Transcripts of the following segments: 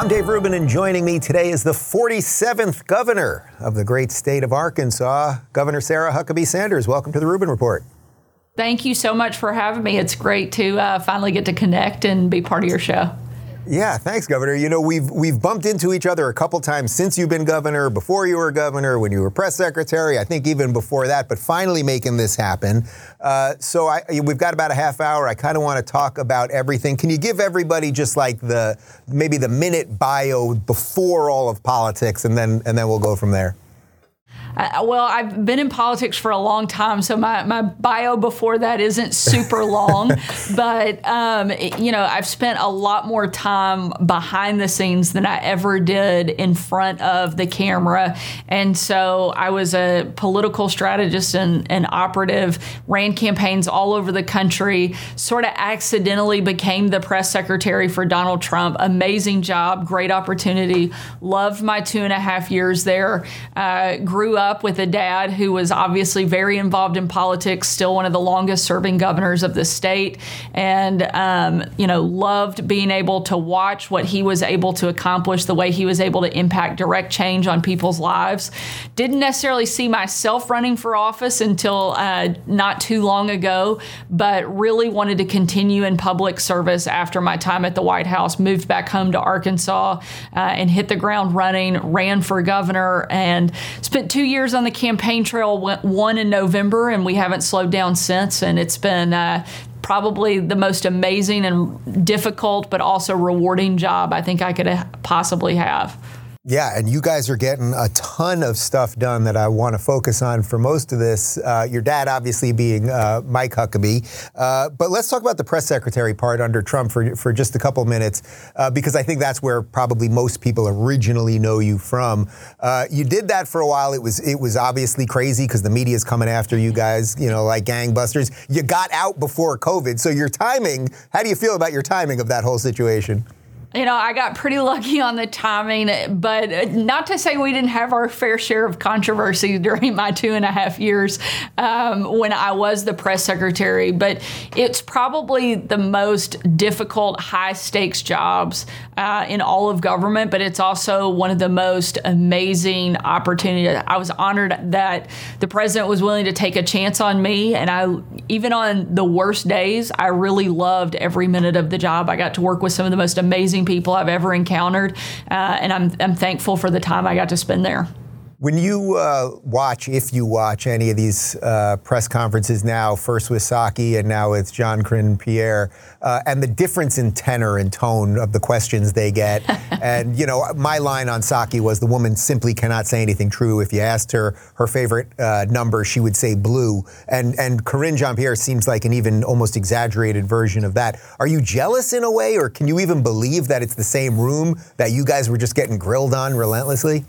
I'm Dave Rubin, and joining me today is the 47th governor of the great state of Arkansas, Governor Sarah Huckabee Sanders. Welcome to the Rubin Report. Thank you so much for having me. It's great to uh, finally get to connect and be part of your show. Yeah, thanks, Governor. You know, we've we've bumped into each other a couple times since you've been governor, before you were governor, when you were press secretary. I think even before that, but finally making this happen. Uh, so I, we've got about a half hour. I kind of want to talk about everything. Can you give everybody just like the maybe the minute bio before all of politics, and then and then we'll go from there. Uh, well, I've been in politics for a long time, so my, my bio before that isn't super long. but, um, you know, I've spent a lot more time behind the scenes than I ever did in front of the camera. And so I was a political strategist and, and operative, ran campaigns all over the country, sort of accidentally became the press secretary for Donald Trump. Amazing job, great opportunity. Loved my two and a half years there. Uh, grew up with a dad who was obviously very involved in politics, still one of the longest serving governors of the state, and um, you know loved being able to watch what he was able to accomplish, the way he was able to impact direct change on people's lives. Didn't necessarily see myself running for office until uh, not too long ago, but really wanted to continue in public service after my time at the White House. Moved back home to Arkansas uh, and hit the ground running. Ran for governor and spent two years on the campaign trail, went one in November, and we haven't slowed down since. And it's been uh, probably the most amazing and difficult, but also rewarding job I think I could possibly have. Yeah, and you guys are getting a ton of stuff done that I want to focus on for most of this. Uh, your dad, obviously, being uh, Mike Huckabee. Uh, but let's talk about the press secretary part under Trump for, for just a couple minutes, uh, because I think that's where probably most people originally know you from. Uh, you did that for a while. It was it was obviously crazy because the media is coming after you guys, you know, like gangbusters. You got out before COVID, so your timing. How do you feel about your timing of that whole situation? You know, I got pretty lucky on the timing, but not to say we didn't have our fair share of controversy during my two and a half years um, when I was the press secretary. But it's probably the most difficult, high stakes jobs uh, in all of government, but it's also one of the most amazing opportunities. I was honored that the president was willing to take a chance on me. And I, even on the worst days, I really loved every minute of the job. I got to work with some of the most amazing amazing people I've ever encountered, uh, and I'm, I'm thankful for the time I got to spend there. When you uh, watch, if you watch any of these uh, press conferences now, first with Psaki and now with Jean-Claude Pierre, uh, and the difference in tenor and tone of the questions they get, and you know, my line on Psaki was the woman simply cannot say anything true. If you asked her her favorite uh, number, she would say blue, and and Karine Jean-Pierre seems like an even almost exaggerated version of that. Are you jealous in a way, or can you even believe that it's the same room that you guys were just getting grilled on relentlessly?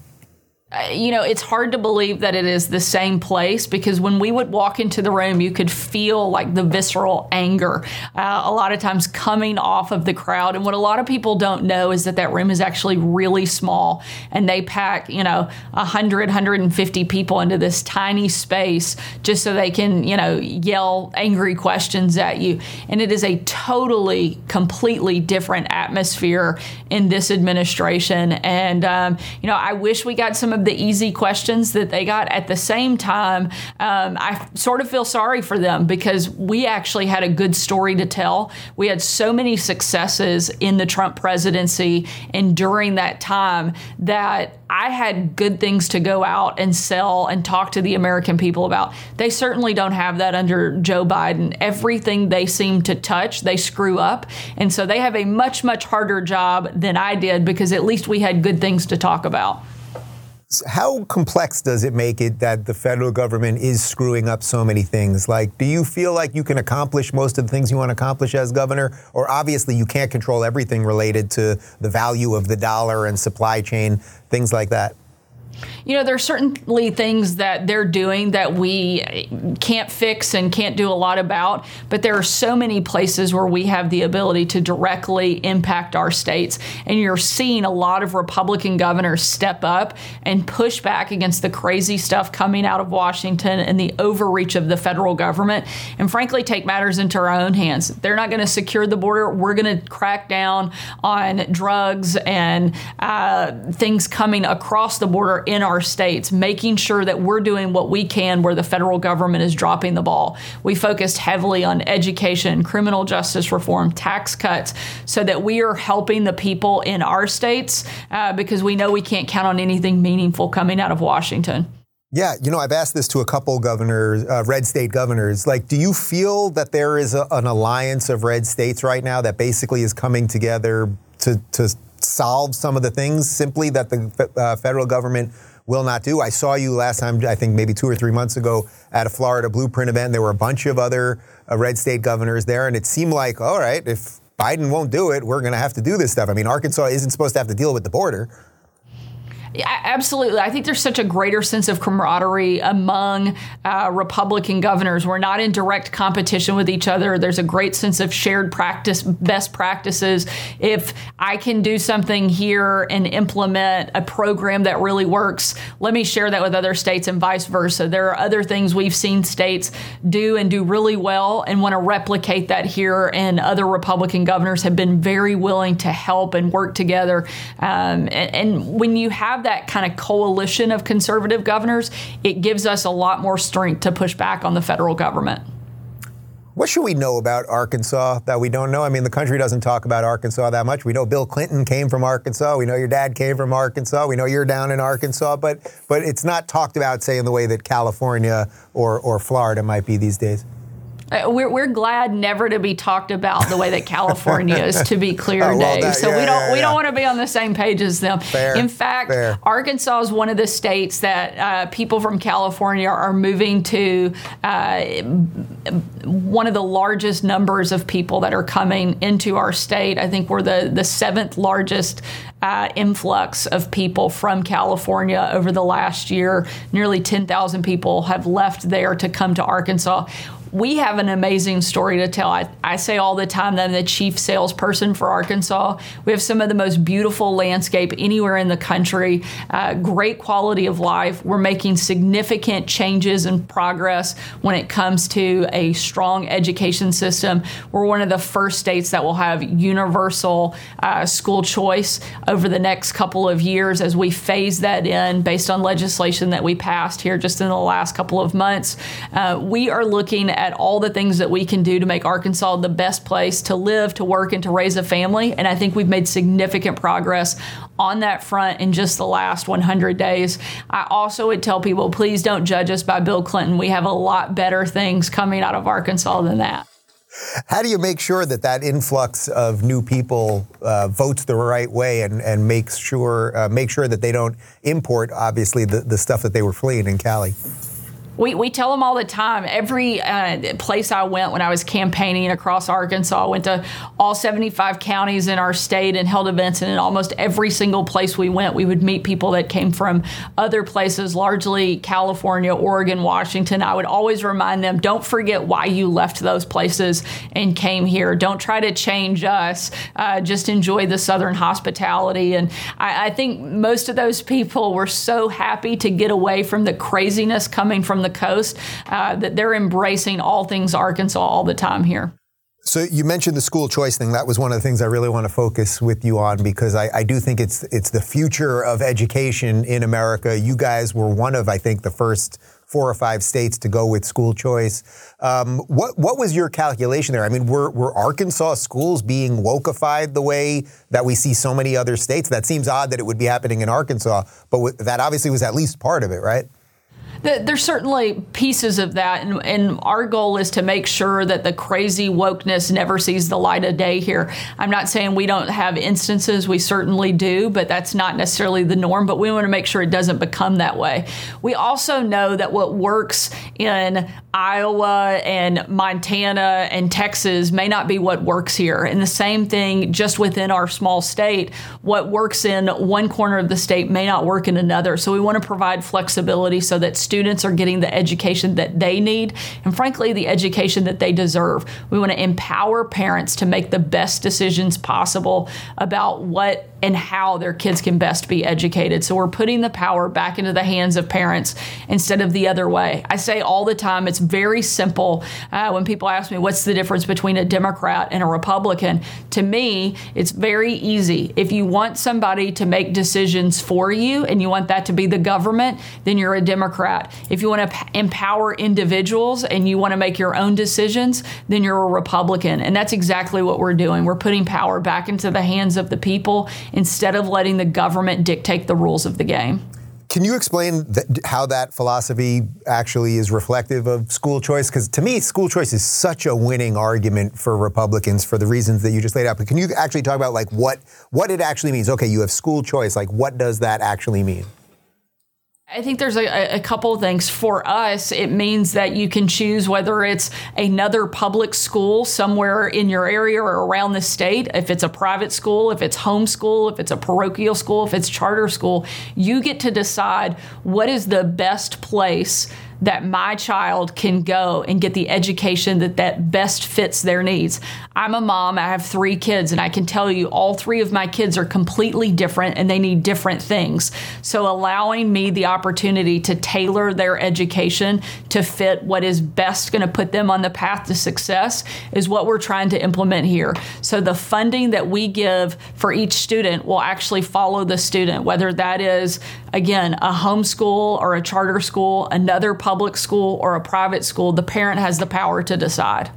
You know, it's hard to believe that it is the same place because when we would walk into the room, you could feel like the visceral anger uh, a lot of times coming off of the crowd. And what a lot of people don't know is that that room is actually really small and they pack, you know, 100, 150 people into this tiny space just so they can, you know, yell angry questions at you. And it is a totally, completely different atmosphere in this administration. And, um, you know, I wish we got some of the easy questions that they got. At the same time, um, I sort of feel sorry for them because we actually had a good story to tell. We had so many successes in the Trump presidency and during that time that I had good things to go out and sell and talk to the American people about. They certainly don't have that under Joe Biden. Everything they seem to touch, they screw up. And so they have a much, much harder job than I did because at least we had good things to talk about. How complex does it make it that the federal government is screwing up so many things? Like, do you feel like you can accomplish most of the things you want to accomplish as governor? Or obviously, you can't control everything related to the value of the dollar and supply chain, things like that? You know, there's certainly things that they're doing that we can't fix and can't do a lot about, but there are so many places where we have the ability to directly impact our states. And you're seeing a lot of Republican governors step up and push back against the crazy stuff coming out of Washington and the overreach of the federal government, and frankly, take matters into our own hands. They're not going to secure the border. We're going to crack down on drugs and uh, things coming across the border in our states, making sure that we're doing what we can where the federal government is dropping the ball. We focused heavily on education, criminal justice reform, tax cuts, so that we are helping the people in our states uh, because we know we can't count on anything meaningful coming out of Washington. Yeah, you know, I've asked this to a couple governors, uh, red state governors. Like, do you feel that there is a, an alliance of red states right now that basically is coming together to, to solve some of the things simply that the uh, federal government will not do. I saw you last time, I think maybe two or three months ago, at a Florida Blueprint event. There were a bunch of other uh, red state governors there, and it seemed like, all right, if Biden won't do it, we're going to have to do this stuff. I mean, Arkansas isn't supposed to have to deal with the border. Absolutely. I think there's such a greater sense of camaraderie among uh, Republican governors. We're not in direct competition with each other. There's a great sense of shared practice, best practices. If I can do something here and implement a program that really works, let me share that with other states and vice versa. There are other things we've seen states do and do really well and want to replicate that here. And other Republican governors have been very willing to help and work together. Um, and, and when you have have that kind of coalition of conservative governors, it gives us a lot more strength to push back on the federal government. What should we know about Arkansas that we don't know? I mean, the country doesn't talk about Arkansas that much. We know Bill Clinton came from Arkansas. We know your dad came from Arkansas. We know you're down in Arkansas, but but it's not talked about, say, in the way that California or, or Florida might be these days. Uh, we're, we're glad never to be talked about the way that California is. To be clear, Dave. That, so yeah, we don't yeah, we don't want to be on the same page as them. Fair, In fact, fair. Arkansas is one of the states that uh, people from California are moving to. Uh, one of the largest numbers of people that are coming into our state. I think we're the the seventh largest uh, influx of people from California over the last year. Nearly 10,000 people have left there to come to Arkansas we have an amazing story to tell. I, I say all the time that I'm the chief salesperson for Arkansas. We have some of the most beautiful landscape anywhere in the country, uh, great quality of life. We're making significant changes and progress when it comes to a strong education system. We're one of the first states that will have universal uh, school choice over the next couple of years as we phase that in based on legislation that we passed here just in the last couple of months. Uh, we are looking at all the things that we can do to make Arkansas the best place to live, to work, and to raise a family. And I think we've made significant progress on that front in just the last 100 days. I also would tell people please don't judge us by Bill Clinton. We have a lot better things coming out of Arkansas than that. How do you make sure that that influx of new people uh, votes the right way and, and makes sure uh, make sure that they don't import obviously the, the stuff that they were fleeing in Cali? We, we tell them all the time. Every uh, place I went when I was campaigning across Arkansas, I went to all 75 counties in our state and held events. And in almost every single place we went, we would meet people that came from other places, largely California, Oregon, Washington. I would always remind them don't forget why you left those places and came here. Don't try to change us. Uh, just enjoy the Southern hospitality. And I, I think most of those people were so happy to get away from the craziness coming from the coast uh, that they're embracing all things Arkansas all the time here. So you mentioned the school choice thing. That was one of the things I really want to focus with you on because I, I, do think it's it's the future of education in America. You guys were one of, I think, the first four or five states to go with school choice. Um, what what was your calculation there? I mean, were were Arkansas schools being wokeified the way that we see so many other states? That seems odd that it would be happening in Arkansas, but that obviously was at least part of it, right? There's certainly pieces of that, and, and, our goal is to make sure that the crazy wokeness never sees the light of day here. I'm not saying we don't have instances, we certainly do, but that's not necessarily the norm, but we want to make sure it doesn't become that way. We also know that what works in Iowa and Montana and Texas may not be what works here. And the same thing just within our small state, what works in one corner of the state may not work in another. So we want to provide flexibility so that students are getting the education that they need and frankly the education that they deserve. We want to empower parents to make the best decisions possible about what and how their kids can best be educated. So we're putting the power back into the hands of parents instead of the other way. I say all the time, it's very simple. Uh, when people ask me what's the difference between a Democrat and a Republican, to me, it's very easy. If you want somebody to make decisions for you and you want that to be the government, then you're a Democrat. If you want to p- empower individuals and you want to make your own decisions, then you're a Republican. And that's exactly what we're doing. We're putting power back into the hands of the people instead of letting the government dictate the rules of the game. Can you explain th- how that philosophy actually is reflective of school choice? Because to me, school choice is such a winning argument for Republicans for the reasons that you just laid out. But can you actually talk about like what what it actually means? Okay, you have school choice. Like, what does that actually mean? I think there's a, a, couple of things. For us, it means that you can choose whether it's another public school somewhere in your area or around the state. If it's a private school, if it's homeschool, if it's a parochial school, if it's charter school, you get to decide what is the best place that my child can go and get the education that that best fits their needs. I'm a mom, I have 3 kids and I can tell you all 3 of my kids are completely different and they need different things. So allowing me the opportunity to tailor their education to fit what is best going to put them on the path to success is what we're trying to implement here. So the funding that we give for each student will actually follow the student whether that is again a homeschool or a charter school, another public public school or a private school, the parent has the power to decide.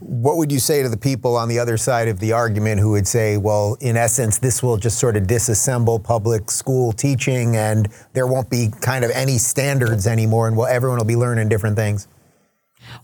What would you say to the people on the other side of the argument who would say, well, in essence, this will just sort of disassemble public school teaching and there won't be kind of any standards anymore and well, everyone will be learning different things?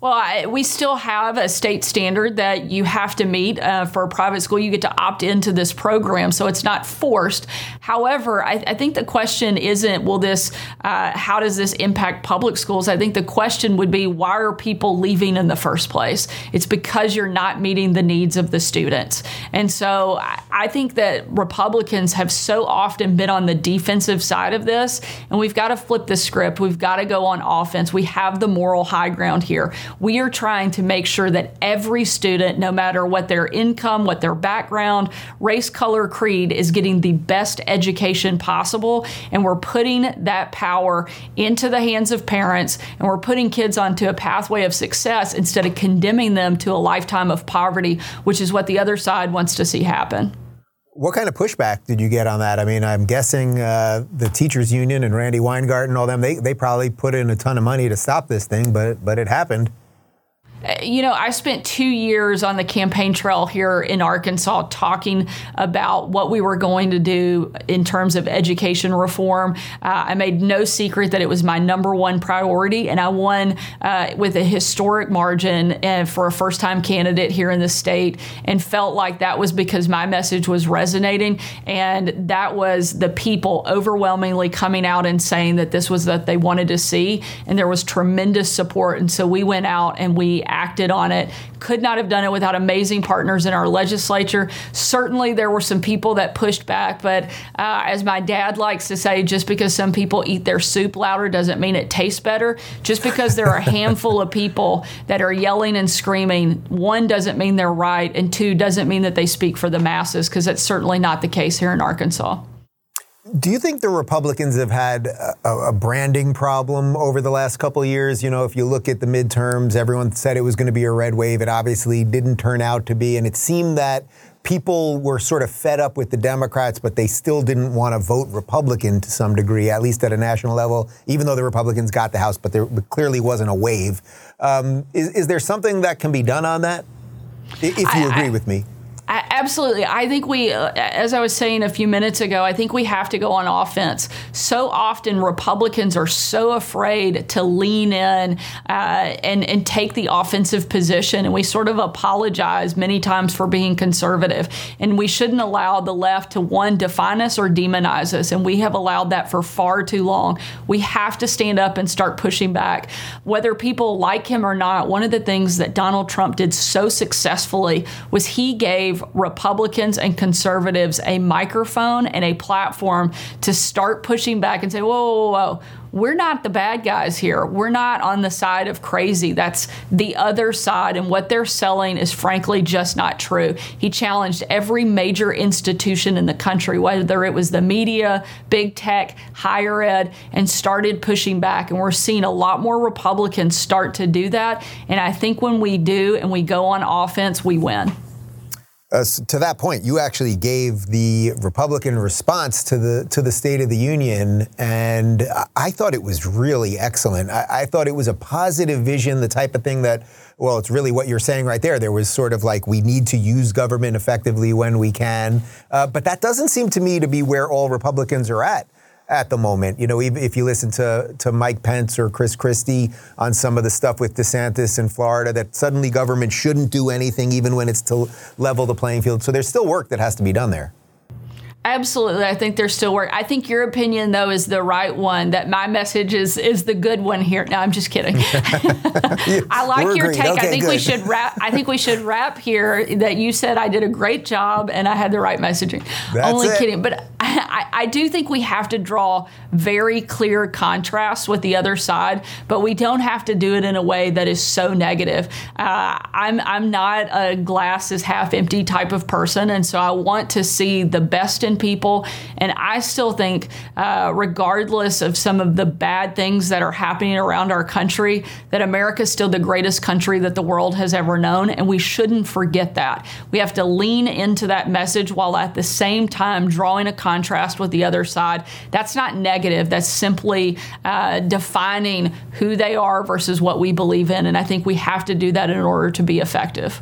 Well, I, we still have a state standard that you have to meet uh, for a private school. You get to opt into this program, so it's not forced. However, I, I think the question isn't, will this, uh, how does this impact public schools? I think the question would be, why are people leaving in the first place? It's because you're not meeting the needs of the students. And so I, I think that Republicans have so often been on the defensive side of this, and we've got to flip the script. We've got to go on offense. We have the moral high ground here. We are trying to make sure that every student, no matter what their income, what their background, race, color, creed, is getting the best education possible. And we're putting that power into the hands of parents and we're putting kids onto a pathway of success instead of condemning them to a lifetime of poverty, which is what the other side wants to see happen. What kind of pushback did you get on that? I mean, I'm guessing uh, the teachers union and Randi Weingarten and all them, they, they probably put in a ton of money to stop this thing, but, but it happened. Uh, you know, I spent two years on the campaign trail here in Arkansas talking about what we were going to do in terms of education reform. Uh, I made no secret that it was my number one priority, and I won uh, with a historic margin uh, for a first time candidate here in the state and felt like that was because my message was resonating. And that was the people overwhelmingly coming out and saying that this was what they wanted to see. And there was tremendous support. And so we went out and we acted on it. Could not have done it without amazing partners in our legislature. Certainly, there were some people that pushed back, but uh, as my dad likes to say, just because some people eat their soup louder doesn't mean it tastes better. Just because there are a handful of people that are yelling and screaming, one doesn't mean they're right, and two doesn't mean that they speak for the masses, because that's certainly not the case here in Arkansas. Do you think the Republicans have had a, a, branding problem over the last couple of years? You know, if you look at the midterms, everyone said it was going to be a red wave. It obviously didn't turn out to be. And it seemed that people were sort of fed up with the Democrats, but they still didn't want to vote Republican to some degree, at least at a national level, even though the Republicans got the House, but there clearly wasn't a wave. Um, is, is, there something that can be done on that? If you I, agree I, with me. I, Absolutely. I think we, uh, as I was saying a few minutes ago, I think we have to go on offense. So often Republicans are so afraid to lean in uh, and, and take the offensive position. And we sort of apologize many times for being conservative. And we shouldn't allow the left to, one, define us or demonize us. And we have allowed that for far too long. We have to stand up and start pushing back. Whether people like him or not, one of the things that Donald Trump did so successfully was he gave Republicans and conservatives a microphone and a platform to start pushing back and say, whoa, whoa, whoa, we're not the bad guys here. We're not on the side of crazy. That's the other side. And what they're selling is frankly just not true. He challenged every major institution in the country, whether it was the media, big tech, higher ed, and started pushing back. And we're seeing a lot more Republicans start to do that. And I think when we do and we go on offense, we win. Uh, to that point, you actually gave the Republican response to the to the State of the Union, and I thought it was really excellent. I, I, thought it was a positive vision, the type of thing that, well, it's really what you're saying right there. There was sort of like we need to use government effectively when we can, uh, but that doesn't seem to me to be where all Republicans are at at the moment. You know, even if you listen to, to Mike Pence or Chris Christie on some of the stuff with DeSantis in Florida, that suddenly government shouldn't do anything even when it's to level the playing field. So there's still work that has to be done there. Absolutely, I think there's still work. I think your opinion, though, is the right one. That my message is is the good one here. No, I'm just kidding. I like We're your agreed. take. Okay, I think good. we should wrap. I think we should wrap here. That you said I did a great job and I had the right messaging. That's Only it. kidding, but I, I do think we have to draw very clear contrasts with the other side, but we don't have to do it in a way that is so negative. Uh, I'm I'm not a glass is half empty type of person, and so I want to see the best in people. And I still think, uh, regardless of some of the bad things that are happening around our country, that America is still the greatest country that the world has ever known. And we shouldn't forget that. We have to lean into that message while at the same time drawing a contrast with the other side. That's not negative, that's simply uh, defining who they are versus what we believe in. And I think we have to do that in order to be effective.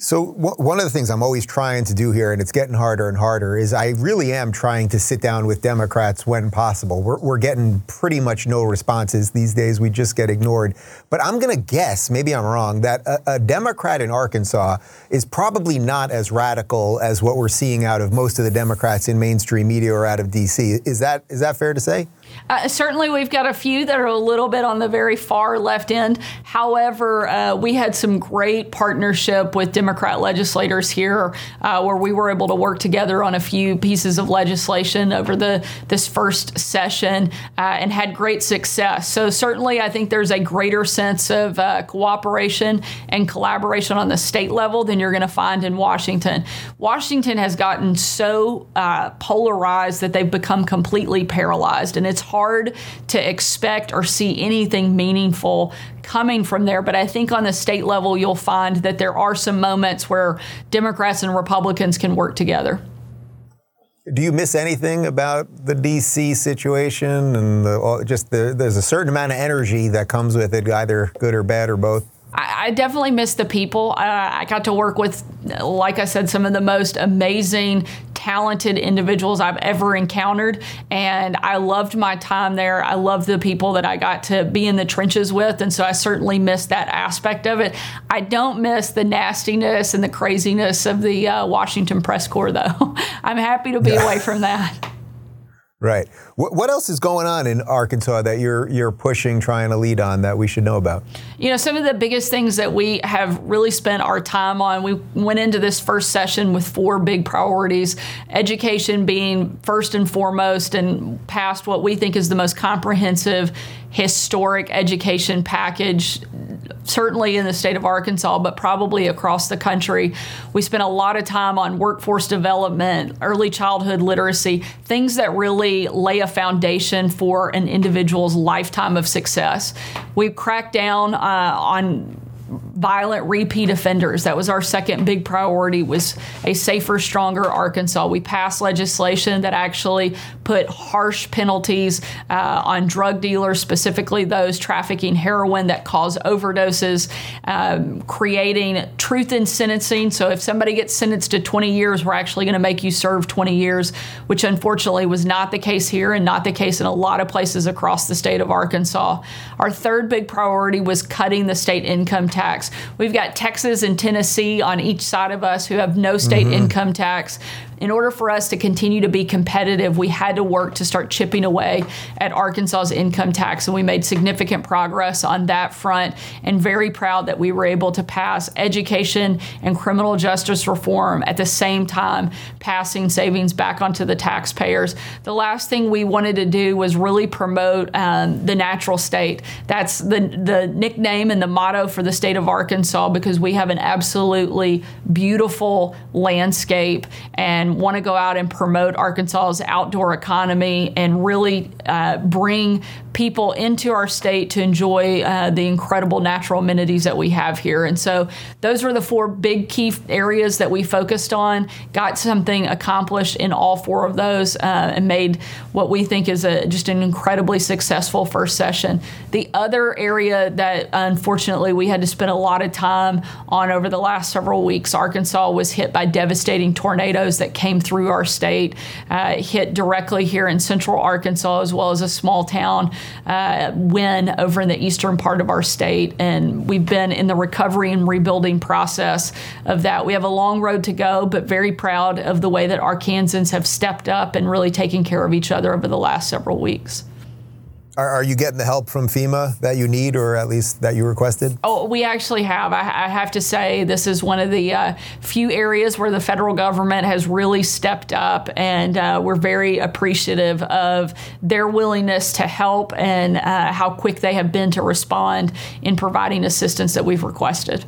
So one of the things I'm always trying to do here, and it's getting harder and harder, is I really am trying to sit down with Democrats when possible. We're, we're getting pretty much no responses these days. We just get ignored. But I'm going to guess, maybe I'm wrong, that a, a Democrat in Arkansas is probably not as radical as what we're seeing out of most of the Democrats in mainstream media or out of D.C. Is that is that fair to say? Uh, certainly, we've got a few that are a little bit on the very far left end. However, uh, we had some great partnership with Democrat legislators here, uh, where we were able to work together on a few pieces of legislation over the this first session uh, and had great success. So certainly, I think there's a greater sense of uh, cooperation and collaboration on the state level than you're going to find in Washington. Washington has gotten so uh, polarized that they've become completely paralyzed, and it's hard to expect or see anything meaningful coming from there. But I think on the state level, you'll find that there are some moments where Democrats and Republicans can work together. Do you miss anything about the DC situation and the, uh, just the, there's a certain amount of energy that comes with it, either good or bad or both? I, definitely miss the people. I got to work with, like I said, some of the most amazing, talented individuals I've ever encountered. And I loved my time there. I loved the people that I got to be in the trenches with. And so I certainly miss that aspect of it. I don't miss the nastiness and the craziness of the uh, Washington press corps, though. I'm happy to be away from that. Right. What else is going on in Arkansas that you're you're pushing, trying to lead on that we should know about? You know, some of the biggest things that we have really spent our time on. We went into this first session with four big priorities: education being first and foremost, and passed what we think is the most comprehensive historic education package, certainly in the state of Arkansas, but probably across the country. We spent a lot of time on workforce development, early childhood literacy, things that really lay a foundation for an individual's lifetime of success. We've cracked down uh, on violent repeat offenders. That was our second big priority was a safer, stronger Arkansas. We passed legislation that actually put harsh penalties uh, on drug dealers, specifically those trafficking heroin that cause overdoses, um, creating truth in sentencing. So if somebody gets sentenced to 20 years, we're actually going to make you serve 20 years, which unfortunately was not the case here and not the case in a lot of places across the state of Arkansas. Our third big priority was cutting the state income tax. We've got Texas and Tennessee on each side of us who have no state mm-hmm. income tax in order for us to continue to be competitive, we had to work to start chipping away at Arkansas's income tax. And we made significant progress on that front and very proud that we were able to pass education and criminal justice reform at the same time, passing savings back onto the taxpayers. The last thing we wanted to do was really promote um, the natural state. That's the, the nickname and the motto for the state of Arkansas because we have an absolutely beautiful landscape and and want to go out and promote Arkansas's outdoor economy and really uh, bring people into our state to enjoy uh, the incredible natural amenities that we have here. And so those were the four big key areas that we focused on, got something accomplished in all four of those, uh, and made what we think is a, just an incredibly successful first session. The other area that unfortunately we had to spend a lot of time on over the last several weeks, Arkansas was hit by devastating tornadoes that came through our state, uh, hit directly here in central Arkansas, as well as a small town, uh, Wynne, over in the eastern part of our state. And we've been in the recovery and rebuilding process of that. We have a long road to go, but very proud of the way that Arkansans have stepped up and really taken care of each other over the last several weeks. Are, are, you getting the help from FEMA that you need, or at least that you requested? Oh, we actually have. I, I have to say, this is one of the uh, few areas where the federal government has really stepped up, and uh, we're very appreciative of their willingness to help and uh, how quick they have been to respond in providing assistance that we've requested.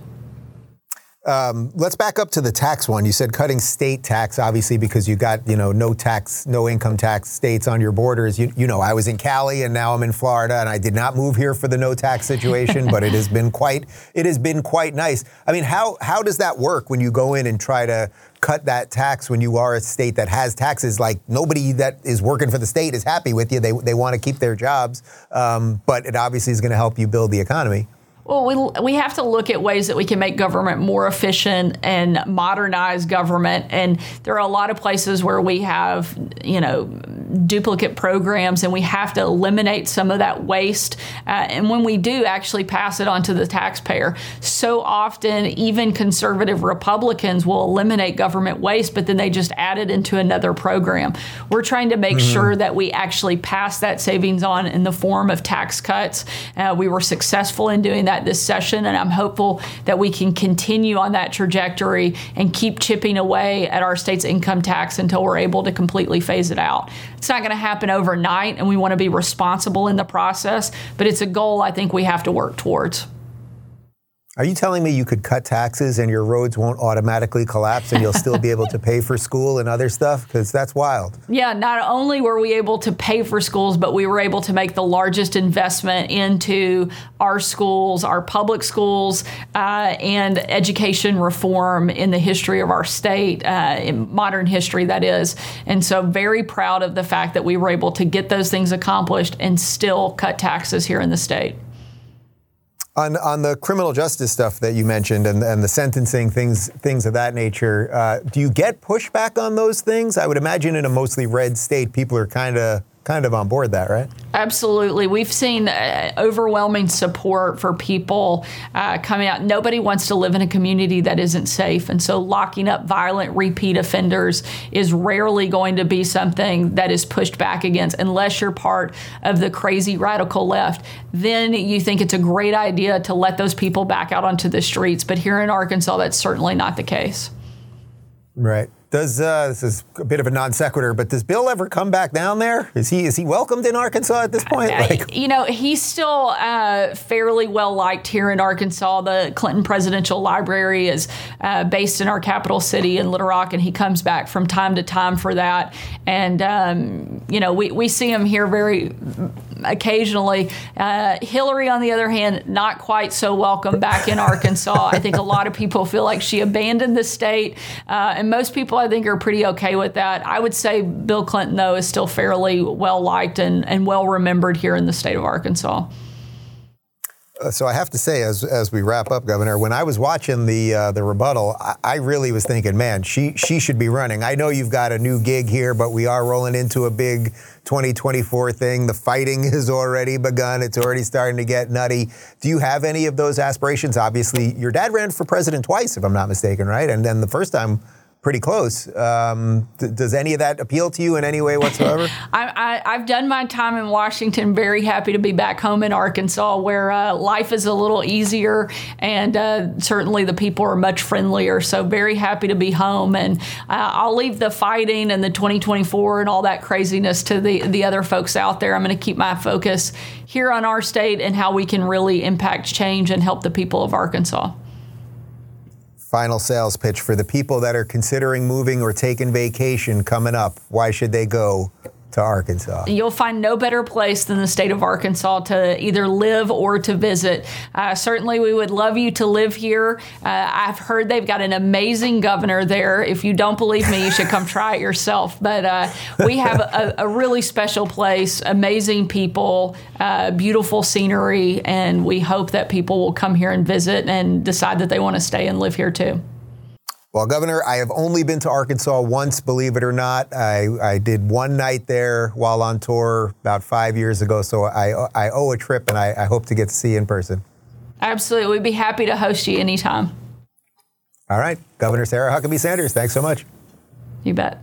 Um, let's back up to the tax one. You said cutting state tax, obviously, because you got you know no tax, no income tax states on your borders. You, you know, I was in Cali and now I'm in Florida, and I did not move here for the no tax situation, but it has been quite it has been quite nice. I mean, how how does that work when you go in and try to cut that tax when you are a state that has taxes? Like nobody that is working for the state is happy with you. They they want to keep their jobs, um, but it obviously is going to help you build the economy. Well, we, we have to look at ways that we can make government more efficient and modernize government. And there are a lot of places where we have, you know, duplicate programs and we have to eliminate some of that waste. Uh, and when we do, actually pass it on to the taxpayer. So often, even conservative Republicans will eliminate government waste, but then they just add it into another program. We're trying to make mm-hmm. sure that we actually pass that savings on in the form of tax cuts. Uh, we were successful in doing that this session, and I'm hopeful that we can continue on that trajectory and keep chipping away at our state's income tax until we're able to completely phase it out. It's not going to happen overnight, and we want to be responsible in the process, but it's a goal I think we have to work towards. Are you telling me you could cut taxes and your roads won't automatically collapse and you'll still be able to pay for school and other stuff? Because that's wild. Yeah, not only were we able to pay for schools, but we were able to make the largest investment into our schools, our public schools, uh, and education reform in the history of our state, uh, in modern history, that is. And so, very proud of the fact that we were able to get those things accomplished and still cut taxes here in the state. On, on the criminal justice stuff that you mentioned and, and the sentencing things things of that nature, uh, do you get pushback on those things? I would imagine in a mostly red state, people are kind of kind of on board that, right? Absolutely. We've seen uh, overwhelming support for people uh, coming out. Nobody wants to live in a community that isn't safe. And so locking up violent repeat offenders is rarely going to be something that is pushed back against unless you're part of the crazy radical left. Then you think it's a great idea to let those people back out onto the streets. But here in Arkansas, that's certainly not the case. Right. Does uh, this is a bit of a non sequitur, but does Bill ever come back down there? Is he is he welcomed in Arkansas at this point? Like, you know, he's still uh, fairly well liked here in Arkansas. The Clinton Presidential Library is uh, based in our capital city in Little Rock, and he comes back from time to time for that. And um, you know, we, we see him here very occasionally. Uh, Hillary, on the other hand, not quite so welcome back in Arkansas. I think a lot of people feel like she abandoned the state, uh, and most people, I think, are pretty okay with that. I would say Bill Clinton, though, is still fairly well liked and, and well remembered here in the state of Arkansas. Uh, so I have to say, as as we wrap up, Governor, when I was watching the uh, the rebuttal, I, I, really was thinking, man, she she should be running. I know you've got a new gig here, but we are rolling into a big 2024 thing. The fighting has already begun. It's already starting to get nutty. Do you have any of those aspirations? Obviously, your dad ran for president twice, if I'm not mistaken, right? And then the first time pretty close. Um, th- does any of that appeal to you in any way whatsoever? I, have done my time in Washington. Very happy to be back home in Arkansas, where uh, life is a little easier and uh, certainly the people are much friendlier. So very happy to be home, and uh, I'll leave the fighting and the 2024 and all that craziness to the the other folks out there. I'm going to keep my focus here on our state and how we can really impact change and help the people of Arkansas final sales pitch for the people that are considering moving or taking vacation coming up. Why should they go to Arkansas. You'll find no better place than the state of Arkansas to either live or to visit. Uh, certainly, we would love you to live here. Uh, I've heard they've got an amazing governor there. If you don't believe me, you should come try it yourself. But uh, we have a, a, really special place, amazing people, uh, beautiful scenery, and we hope that people will come here and visit and decide that they want to stay and live here too. Well, Governor, I have only been to Arkansas once, believe it or not. I, I did one night there while on tour about five years ago, so I, I owe a trip and I, I hope to get to see you in person. Absolutely. We'd be happy to host you anytime. All right. Governor Sarah Huckabee Sanders, thanks so much. You bet.